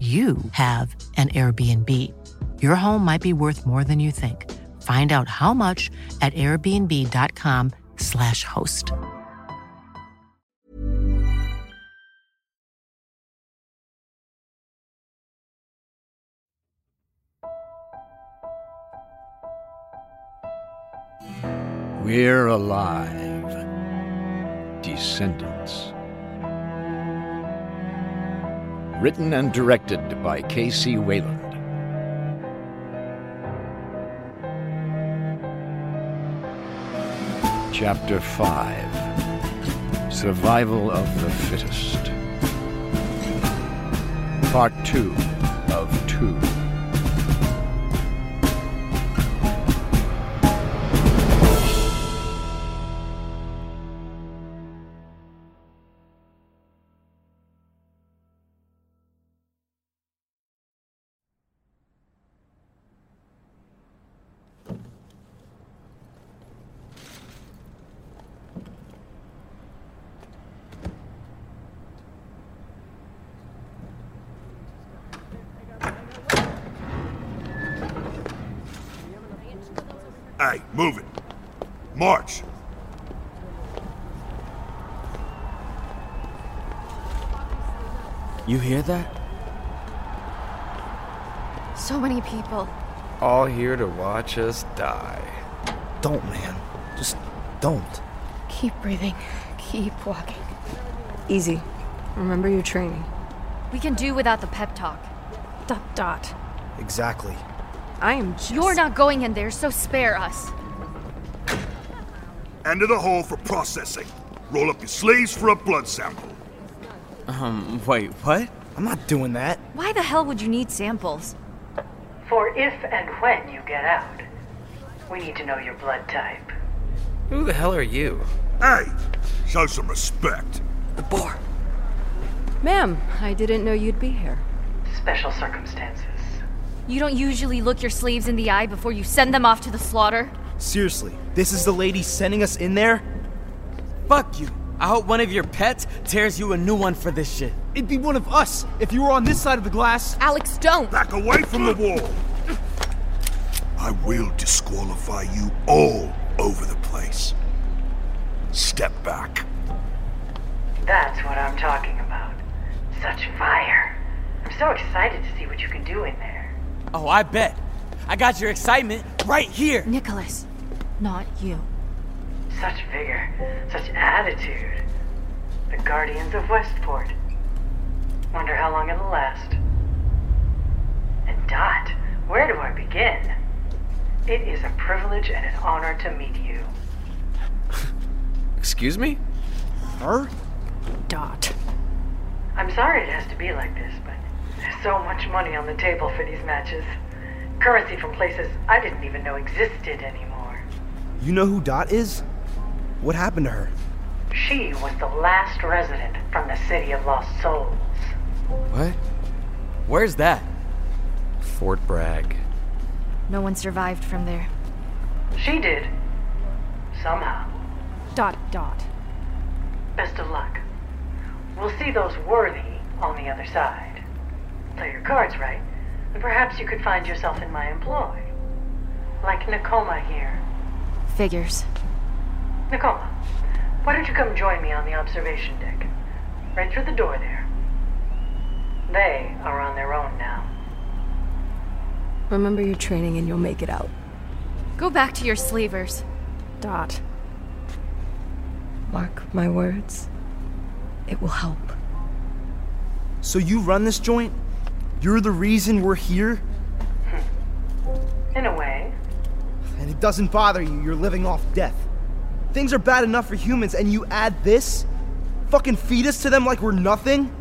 you have an Airbnb. Your home might be worth more than you think. Find out how much at airbnb.com/slash host. We're alive. Descendants. Written and directed by K.C. Wayland. Chapter 5 Survival of the Fittest. Part 2 of 2. Here to watch us die. Don't, man. Just don't. Keep breathing. Keep walking. Easy. Remember your training. We can do without the pep talk. Dot dot. Exactly. I am just. You're not going in there, so spare us. Enter the hole for processing. Roll up your sleeves for a blood sample. Um, wait, what? I'm not doing that. Why the hell would you need samples? For if and when you get out, we need to know your blood type. Who the hell are you? Hey, show some respect. The bar. Ma'am, I didn't know you'd be here. Special circumstances. You don't usually look your slaves in the eye before you send them off to the slaughter? Seriously, this is the lady sending us in there? Fuck you. I hope one of your pets tears you a new one for this shit. It'd be one of us if you were on this side of the glass. Alex, don't! Back away from the wall! I will disqualify you all over the place. Step back. That's what I'm talking about. Such fire. I'm so excited to see what you can do in there. Oh, I bet. I got your excitement right here. Nicholas, not you. Such vigor, such attitude. The Guardians of Westport. Wonder how long it'll last. And Dot, where do I begin? It is a privilege and an honor to meet you. Excuse me? Her? Dot. I'm sorry it has to be like this, but there's so much money on the table for these matches. Currency from places I didn't even know existed anymore. You know who Dot is? What happened to her? She was the last resident from the City of Lost Souls. What? Where's that? Fort Bragg. No one survived from there. She did. Somehow. Dot, dot. Best of luck. We'll see those worthy on the other side. Play your cards right, and perhaps you could find yourself in my employ. Like Nakoma here. Figures. Nakoma, why don't you come join me on the observation deck? Right through the door there. They are on their own now. Remember your training and you'll make it out. Go back to your slavers. Dot. Mark my words. It will help. So you run this joint? You're the reason we're here? In a way. And it doesn't bother you, you're living off death. Things are bad enough for humans, and you add this? Fucking feed us to them like we're nothing?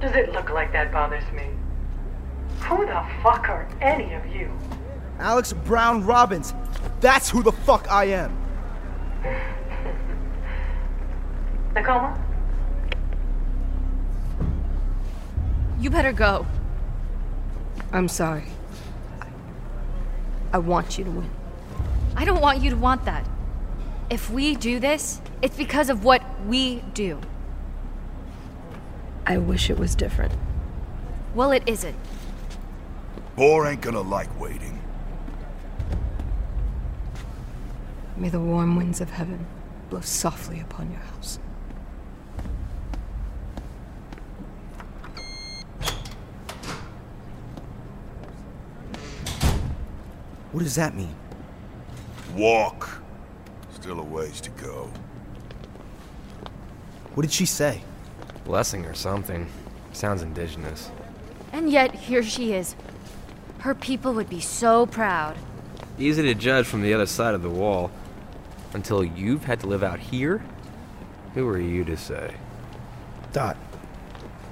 Does it look like that bothers me? Who the fuck are any of you? Alex Brown Robbins. That's who the fuck I am. Nakoma? You better go. I'm sorry. I, I want you to win. I don't want you to want that. If we do this, it's because of what we do. I wish it was different. Well, it isn't. Boar ain't gonna like waiting. May the warm winds of heaven blow softly upon your house. What does that mean? Walk. Still a ways to go. What did she say? Blessing or something. Sounds indigenous. And yet, here she is. Her people would be so proud. Easy to judge from the other side of the wall. Until you've had to live out here? Who are you to say? Dot,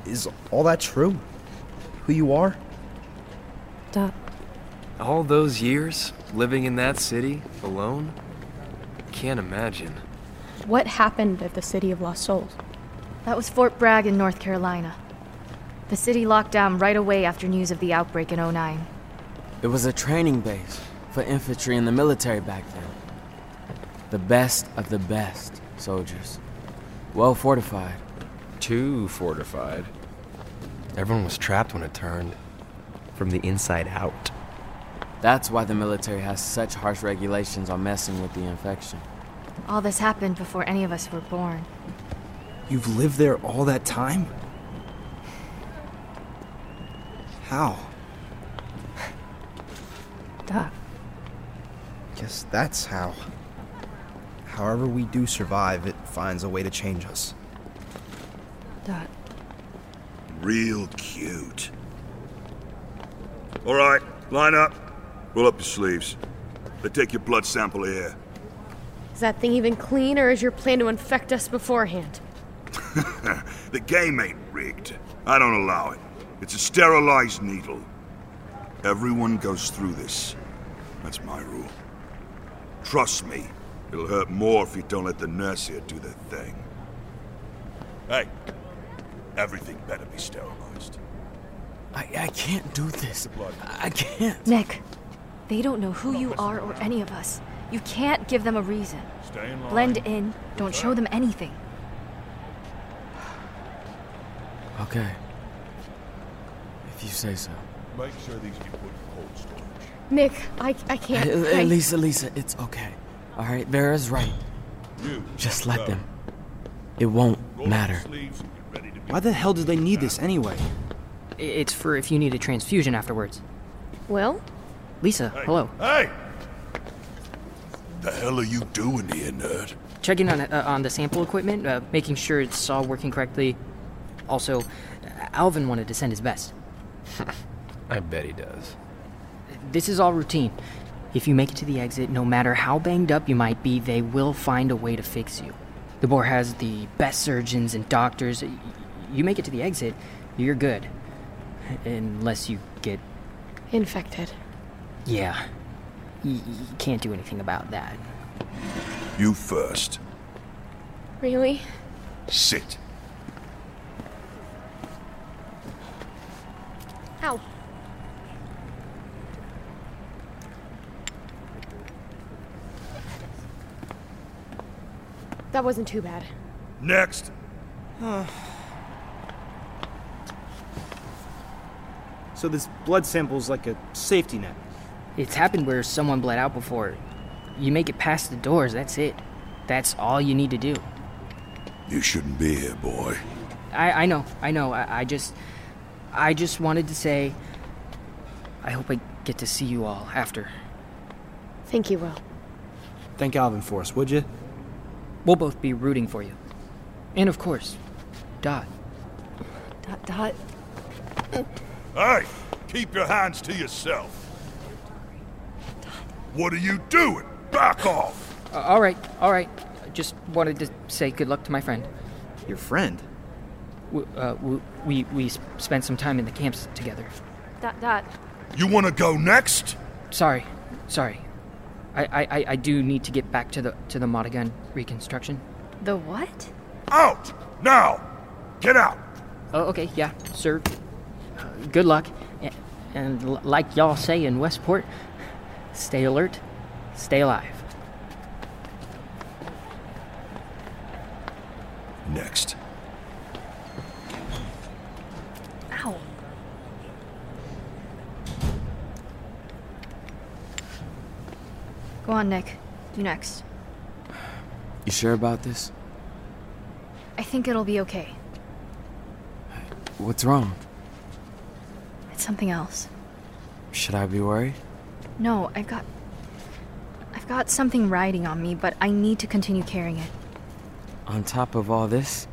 is all that true? Who you are? Dot. All those years living in that city alone? Can't imagine. What happened at the City of Lost Souls? That was Fort Bragg in North Carolina. The city locked down right away after news of the outbreak in 09. It was a training base for infantry and the military back then. The best of the best soldiers. Well fortified. Too fortified. Everyone was trapped when it turned. From the inside out. That's why the military has such harsh regulations on messing with the infection. All this happened before any of us were born. You've lived there all that time? How? Dot. Guess that's how. However we do survive, it finds a way to change us. Dot. Real cute. All right, line up. Roll up your sleeves. They take your blood sample here. Is that thing even clean, or is your plan to infect us beforehand? the game ain't rigged. I don't allow it. It's a sterilized needle. Everyone goes through this. That's my rule. Trust me, it'll hurt more if you don't let the nurse here do their thing. Hey, everything better be sterilized. I, I can't do this. I can't. Nick, they don't know who you are or any of us. You can't give them a reason. Stay in line. Blend in, don't show them anything. Okay. If you say so. Make sure these get put in cold storage. Nick, I, I can't. Hey, I- Lisa, Lisa, it's okay. All right, Vera's right. You, Just let them. It won't matter. Why the hell do they need this anyway? It's for if you need a transfusion afterwards. Well, Lisa, hello. Hey! The hell are you doing here, nerd? Checking on uh, on the sample equipment, uh, making sure it's all working correctly. Also, Alvin wanted to send his best. I bet he does. This is all routine. If you make it to the exit, no matter how banged up you might be, they will find a way to fix you. The boar has the best surgeons and doctors. You make it to the exit, you're good. Unless you get. infected. Yeah. Y- you can't do anything about that. You first. Really? Sit. Ow. That wasn't too bad. Next. So this blood sample's like a safety net. It's happened where someone bled out before. You make it past the doors, that's it. That's all you need to do. You shouldn't be here, boy. I, I know, I know. I, I just. I just wanted to say. I hope I get to see you all after. Thank you will. Thank Alvin for us, would you? We'll both be rooting for you. And of course, Dot. Dot dot. Hey, keep your hands to yourself. What are you doing? Back off! Uh, all right, all right. Just wanted to say good luck to my friend. Your friend? W- uh, we we spent some time in the camps together. Dot dot. You want to go next? Sorry, sorry. I, I, I- I do need to get back to the to the Modigan reconstruction. The what? Out! Now! Get out! Oh, okay, yeah, sir. Uh, good luck. A- And l- like y'all say in Westport, stay alert, stay alive. Next. Ow. Go on, Nick. You next. You sure about this? I think it'll be okay. What's wrong? It's something else. Should I be worried? No, I've got. I've got something riding on me, but I need to continue carrying it. On top of all this?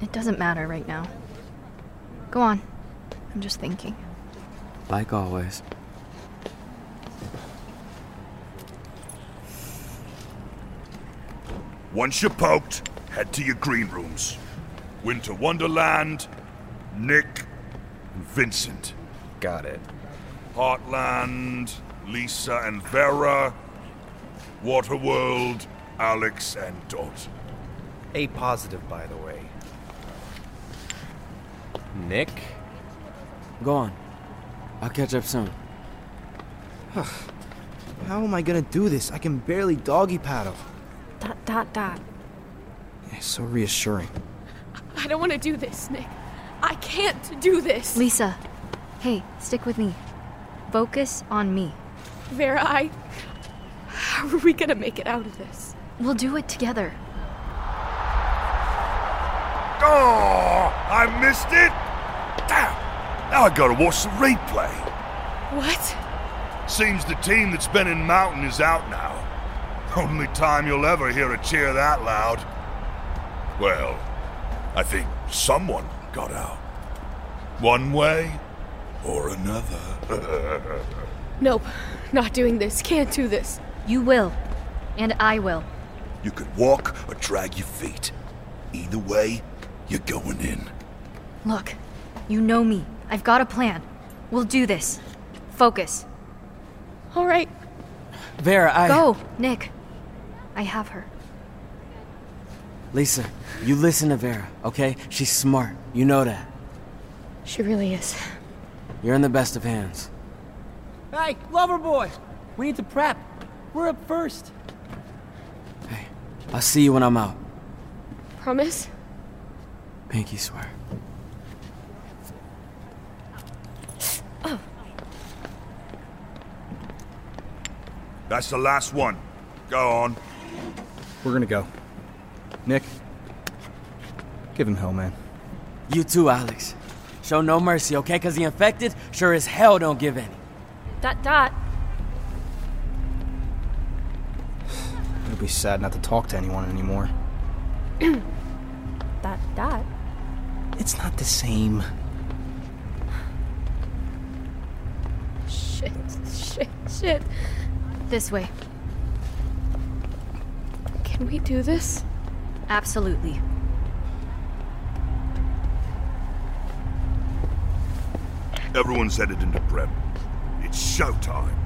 It doesn't matter right now. Go on. I'm just thinking. Like always. Once you're poked, head to your green rooms. Winter Wonderland, Nick, and Vincent. Got it. Heartland, Lisa and Vera, Waterworld, Alex and Dot. A positive, by the way. Nick? Go on. I'll catch up soon. How am I gonna do this? I can barely doggy paddle. Dot dot dot. It's so reassuring. I don't want to do this, Nick. I can't do this. Lisa, hey, stick with me. Focus on me. Vera, I. How are we gonna make it out of this? We'll do it together. Oh, I missed it! Damn! Now I gotta watch the replay. What? Seems the team that's been in Mountain is out now. Only time you'll ever hear a cheer that loud. Well, I think someone got out. One way or another. Nope. Not doing this. Can't do this. You will. And I will. You could walk or drag your feet. Either way, you're going in. Look, you know me. I've got a plan. We'll do this. Focus. All right. Vera, I. Go, Nick. I have her. Lisa, you listen to Vera, okay? She's smart. You know that. She really is. You're in the best of hands. Hey, lover boy! We need to prep. We're up first. Hey, I'll see you when I'm out. Promise? Pinky swear. Oh. That's the last one. Go on. We're gonna go. Nick, give him hell, man. You too, Alex. Show no mercy, okay? Because the infected sure as hell don't give any. Dot dot. It'll be sad not to talk to anyone anymore. dot dot. It's not the same. Shit, shit, shit. This way. Can we do this? Absolutely. Everyone's headed into prep. It's showtime.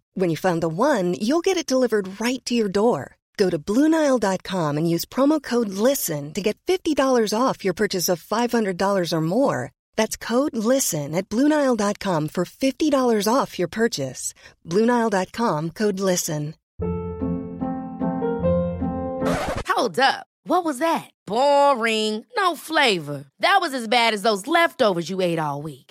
When you find the one, you'll get it delivered right to your door. Go to Bluenile.com and use promo code LISTEN to get $50 off your purchase of $500 or more. That's code LISTEN at Bluenile.com for $50 off your purchase. Bluenile.com code LISTEN. Hold up. What was that? Boring. No flavor. That was as bad as those leftovers you ate all week.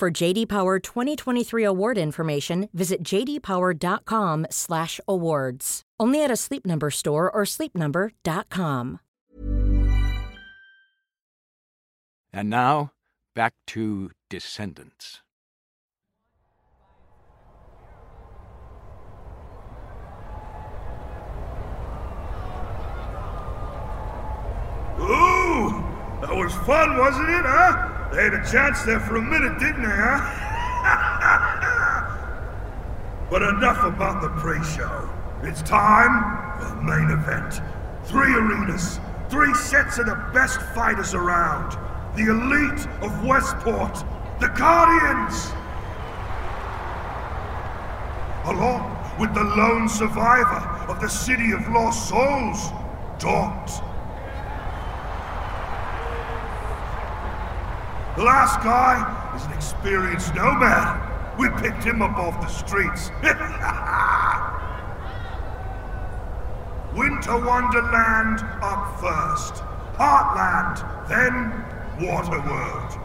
For JD Power 2023 award information, visit jdpower.com/awards. Only at a Sleep Number store or sleepnumber.com. And now, back to Descendants. Ooh! That was fun, wasn't it, huh? They had a chance there for a minute, didn't they, huh? but enough about the pre-show. It's time for the main event. Three arenas, three sets of the best fighters around. The elite of Westport, the Guardians! Along with the lone survivor of the City of Lost Souls, Dot. The last guy is an experienced nomad. We picked him up off the streets. Winter Wonderland up first. Heartland, then Waterworld.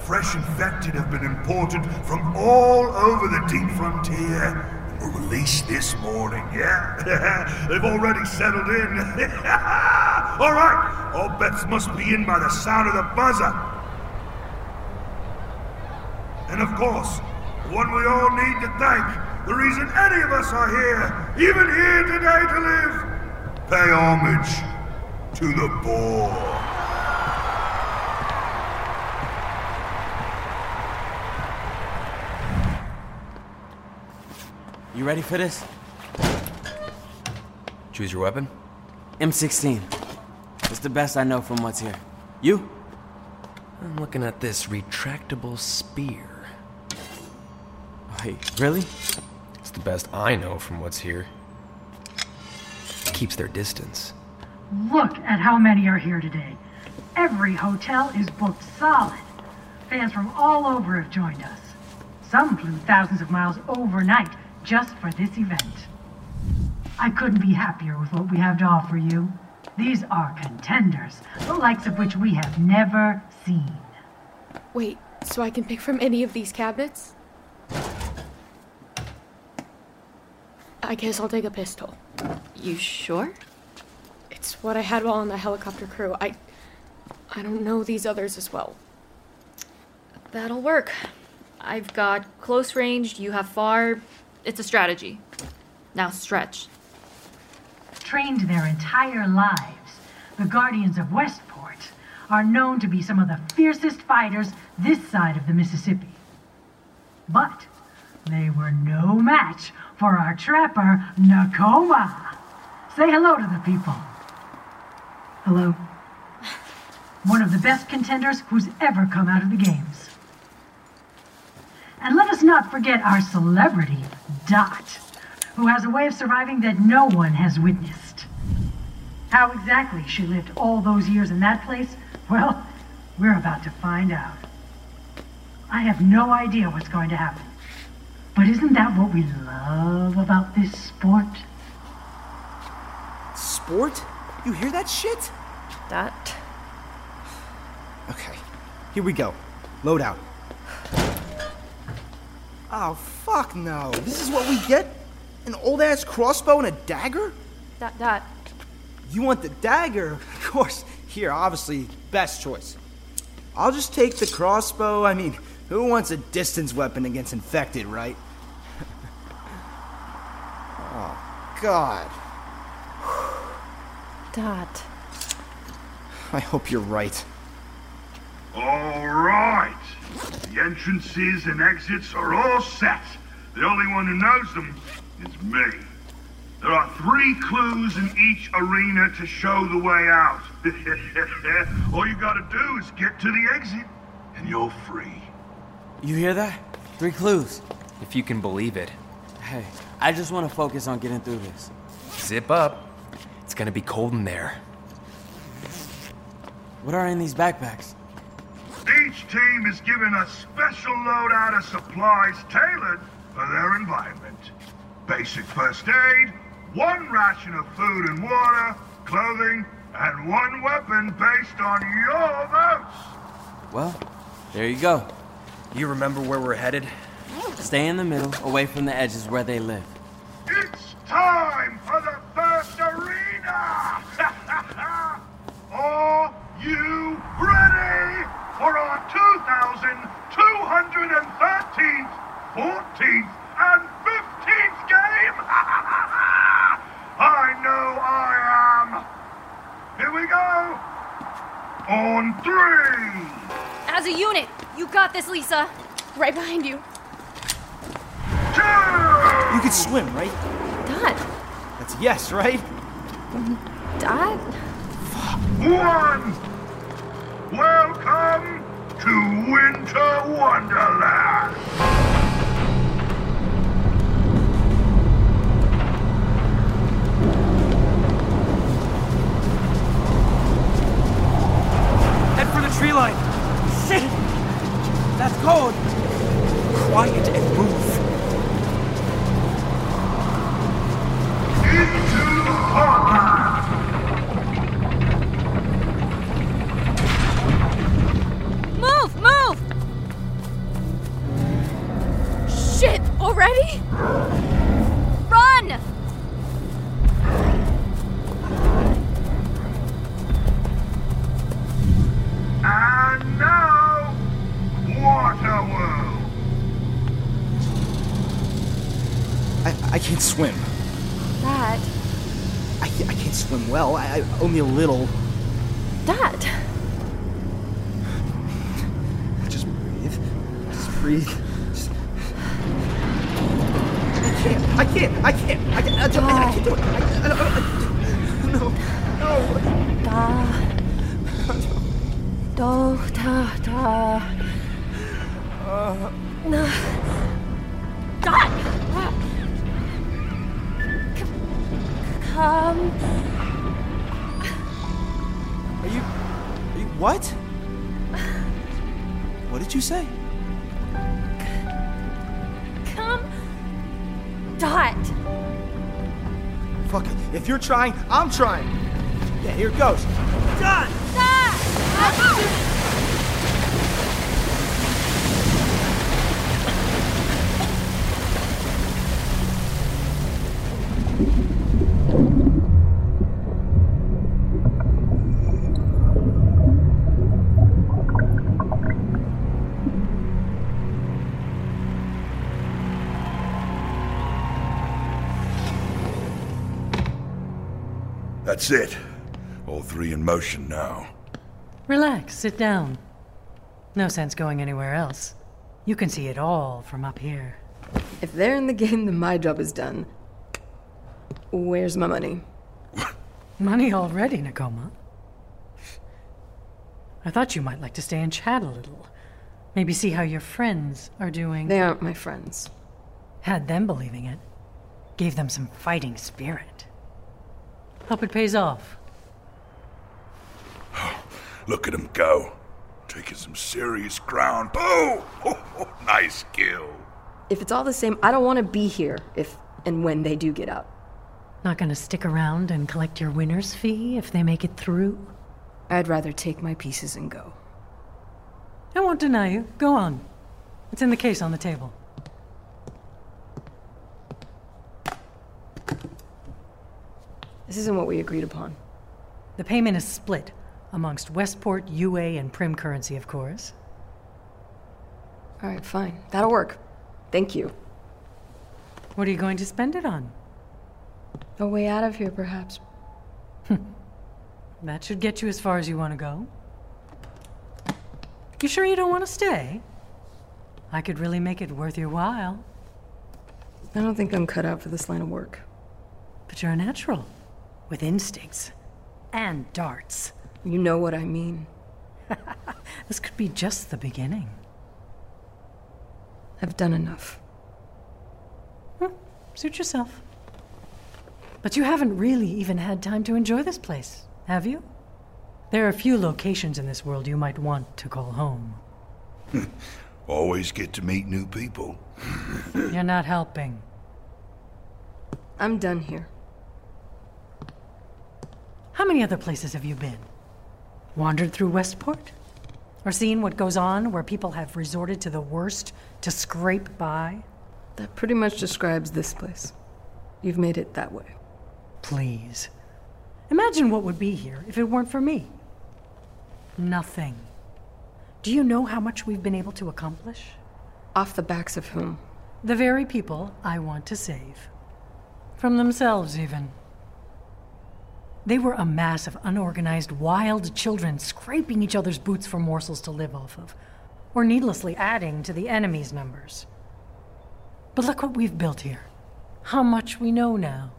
Fresh infected have been imported from all over the deep frontier and were released this morning, yeah? They've already settled in. all right, all bets must be in by the sound of the buzzer. And of course, the one we all need to thank, the reason any of us are here, even here today to live, pay homage to the boar. You ready for this? Choose your weapon? M16. It's the best I know from what's here. You? I'm looking at this retractable spear. Wait, really? It's the best I know from what's here. Keeps their distance. Look at how many are here today. Every hotel is booked solid. Fans from all over have joined us. Some flew thousands of miles overnight just for this event. I couldn't be happier with what we have to offer you. These are contenders, the likes of which we have never seen. Wait, so I can pick from any of these cabinets? I guess I'll take a pistol. You sure? It's what I had while on the helicopter crew. I I don't know these others as well. That'll work. I've got close range, you have far. It's a strategy. Now stretch. Trained their entire lives, the Guardians of Westport are known to be some of the fiercest fighters this side of the Mississippi. But they were no match for our trapper, Nakoma. Say hello to the people. Hello. One of the best contenders who's ever come out of the games. And let us not forget our celebrity, Dot, who has a way of surviving that no one has witnessed. How exactly she lived all those years in that place, well, we're about to find out. I have no idea what's going to happen. But isn't that what we love about this sport? Sport? You hear that shit? That. Okay, here we go. Load out. Oh, fuck no. This is what we get? An old ass crossbow and a dagger? That. That. You want the dagger? Of course. Here, obviously, best choice. I'll just take the crossbow. I mean, who wants a distance weapon against infected, right? oh, God. Dot. I hope you're right. All right. The entrances and exits are all set. The only one who knows them is me. There are three clues in each arena to show the way out. all you gotta do is get to the exit, and you're free. You hear that? Three clues. If you can believe it. Hey, I just want to focus on getting through this. Zip up. It's gonna be cold in there. What are in these backpacks? Each team is given a special loadout of supplies tailored for their environment. Basic first aid, one ration of food and water, clothing, and one weapon based on your votes. Well, there you go. You remember where we're headed? Stay in the middle, away from the edges where they live. It's time for the first arena! Are you ready for our 2,213th, 14th, and 15th game? I know I am! Here we go! On three! As a unit, you got this, Lisa. Right behind you. You can swim, right? Dot. That's yes, right? Dot? One! Welcome to Winter Wonderland! Head for the tree line. Shit! That's cold. Quiet and move. Already? Run! And now, Waterworld! I, I can't swim. Dot. I, can't- I can't swim well. I, I only a little. Dot. Just breathe. Just breathe. What? What did you say? Come. Dot. Fuck it. If you're trying, I'm trying. Yeah, here it goes. Done. That's it. All three in motion now. Relax, sit down. No sense going anywhere else. You can see it all from up here. If they're in the game, then my job is done. Where's my money? Money already, Nakoma. I thought you might like to stay and chat a little. Maybe see how your friends are doing. They aren't my friends. Had them believing it. Gave them some fighting spirit. Hope it pays off. Look at him go. Taking some serious ground. Oh, nice kill. If it's all the same, I don't want to be here if and when they do get out. Not gonna stick around and collect your winner's fee if they make it through? I'd rather take my pieces and go. I won't deny you. Go on. It's in the case on the table. This isn't what we agreed upon. The payment is split amongst Westport, UA, and Prim currency, of course. All right, fine. That'll work. Thank you. What are you going to spend it on? A way out of here, perhaps. Hmm. That should get you as far as you want to go. You sure you don't want to stay? I could really make it worth your while. I don't think I'm cut out for this line of work. But you're a natural, with instincts and darts. You know what I mean. This could be just the beginning. I've done enough. Hmm, suit yourself. But you haven't really even had time to enjoy this place, have you? There are few locations in this world you might want to call home. Always get to meet new people. You're not helping. I'm done here. How many other places have you been? Wandered through Westport? Or seen what goes on where people have resorted to the worst to scrape by? That pretty much describes this place. You've made it that way. Please. Imagine what would be here if it weren't for me. Nothing. Do you know how much we've been able to accomplish? Off the backs of whom? The very people I want to save. From themselves, even. They were a mass of unorganized, wild children scraping each other's boots for morsels to live off of, or needlessly adding to the enemy's numbers. But look what we've built here. How much we know now.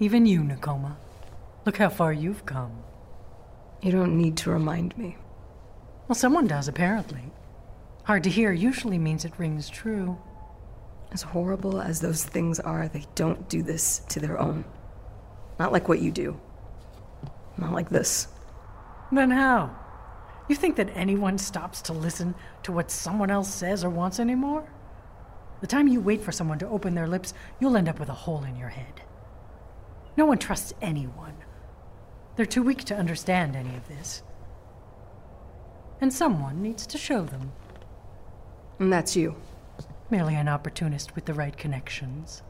Even you, Nakoma. Look how far you've come. You don't need to remind me. Well, someone does, apparently. Hard to hear usually means it rings true. As horrible as those things are, they don't do this to their own. Not like what you do. Not like this. Then how? You think that anyone stops to listen to what someone else says or wants anymore? The time you wait for someone to open their lips, you'll end up with a hole in your head. No one trusts anyone. They're too weak to understand any of this. And someone needs to show them. And that's you. Merely an opportunist with the right connections.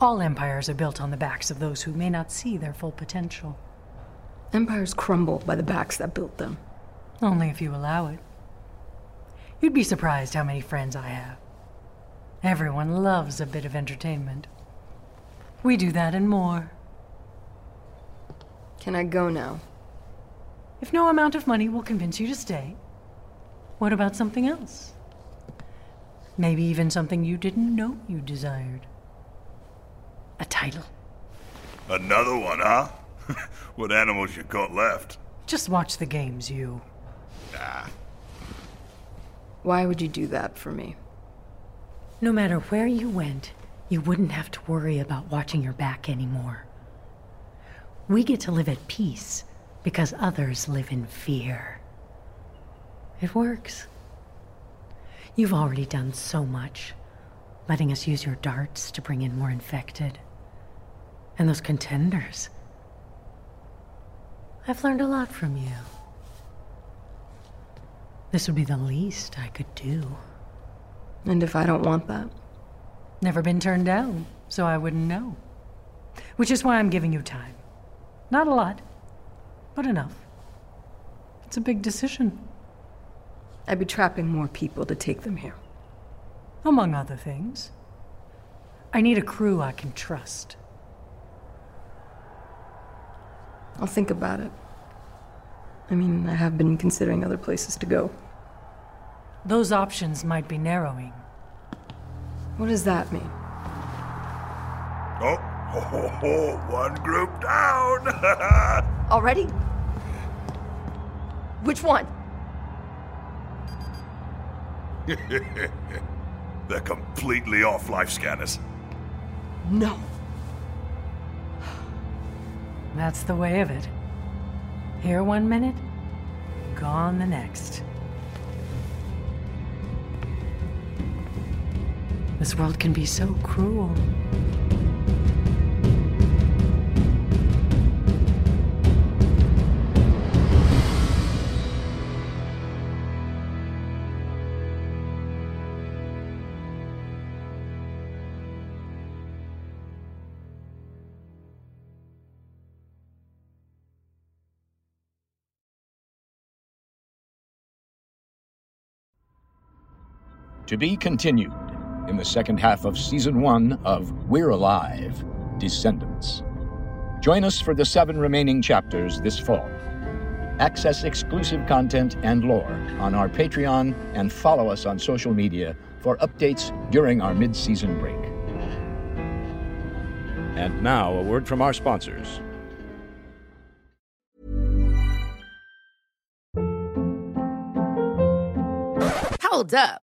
All empires are built on the backs of those who may not see their full potential. Empires crumble by the backs that built them. Only if you allow it. You'd be surprised how many friends I have. Everyone loves a bit of entertainment. We do that and more. Can I go now? If no amount of money will convince you to stay, what about something else? Maybe even something you didn't know you desired. A title. Another one, huh? what animals you got left? Just watch the games, you. Nah. Why would you do that for me? No matter where you went, you wouldn't have to worry about watching your back anymore. We get to live at peace because others live in fear. It works. You've already done so much, letting us use your darts to bring in more infected. And those contenders. I've learned a lot from you. This would be the least I could do. And if I don't want that? Never been turned down, so I wouldn't know. Which is why I'm giving you time. Not a lot, but enough. It's a big decision. I'd be trapping more people to take them here. Among other things. I need a crew I can trust. I'll think about it. I mean, I have been considering other places to go. Those options might be narrowing. What does that mean? Oh, ho, ho, ho, one group down. Already? Which one? They're completely off life scanners. No. That's the way of it. Here one minute, gone the next. This world can be so cruel. To be continued in the second half of season one of We're Alive Descendants. Join us for the seven remaining chapters this fall. Access exclusive content and lore on our Patreon and follow us on social media for updates during our mid season break. And now, a word from our sponsors. Hold up.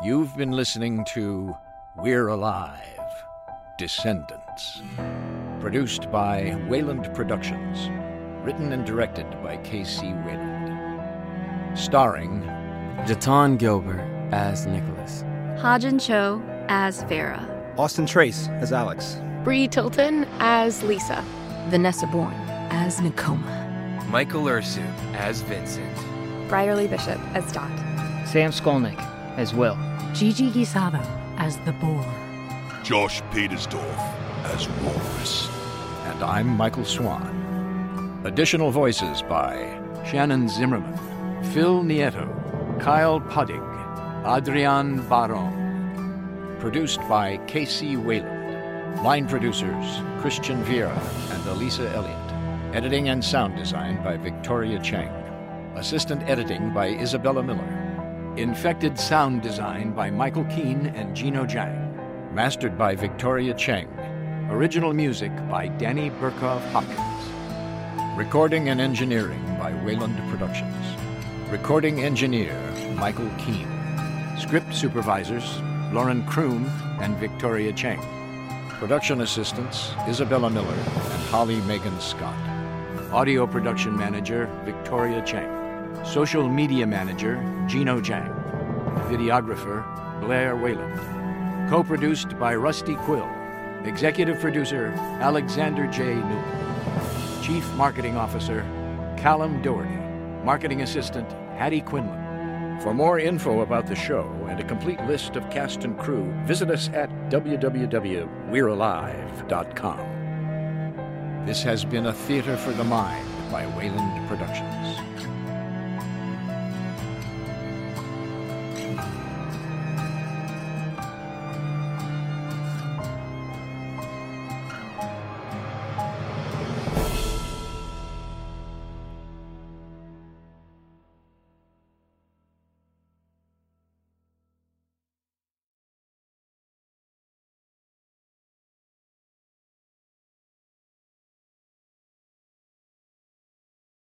You've been listening to We're Alive Descendants. Produced by Wayland Productions. Written and directed by K.C. Wayland. Starring Jaton Gilbert as Nicholas. Hajin Cho as Vera. Austin Trace as Alex. Bree Tilton as Lisa. Vanessa Bourne as Nakoma. Michael Ursu as Vincent. Brierly Bishop as Dot. Sam Skolnick as well. Gigi Guisado as the boar. Josh Petersdorf as Walrus. And I'm Michael Swan. Additional voices by Shannon Zimmerman, Phil Nieto, Kyle Pudig, Adrian Baron. Produced by K.C. Wayland. Line producers Christian Vieira and Elisa Elliott. Editing and sound design by Victoria Chang. Assistant editing by Isabella Miller. Infected sound design by Michael Keane and Gino Jang. Mastered by Victoria Cheng. Original music by Danny Burkhoff Hopkins. Recording and engineering by Wayland Productions. Recording engineer Michael Keane. Script supervisors Lauren Kroom and Victoria Cheng. Production assistants Isabella Miller and Holly Megan Scott. Audio production manager Victoria Cheng. Social media manager Gino Jang. Videographer Blair Wayland. Co produced by Rusty Quill. Executive producer Alexander J. Newell. Chief Marketing Officer Callum Doherty. Marketing Assistant Hattie Quinlan. For more info about the show and a complete list of cast and crew, visit us at www.we'realive.com. This has been a Theater for the Mind by Wayland Productions.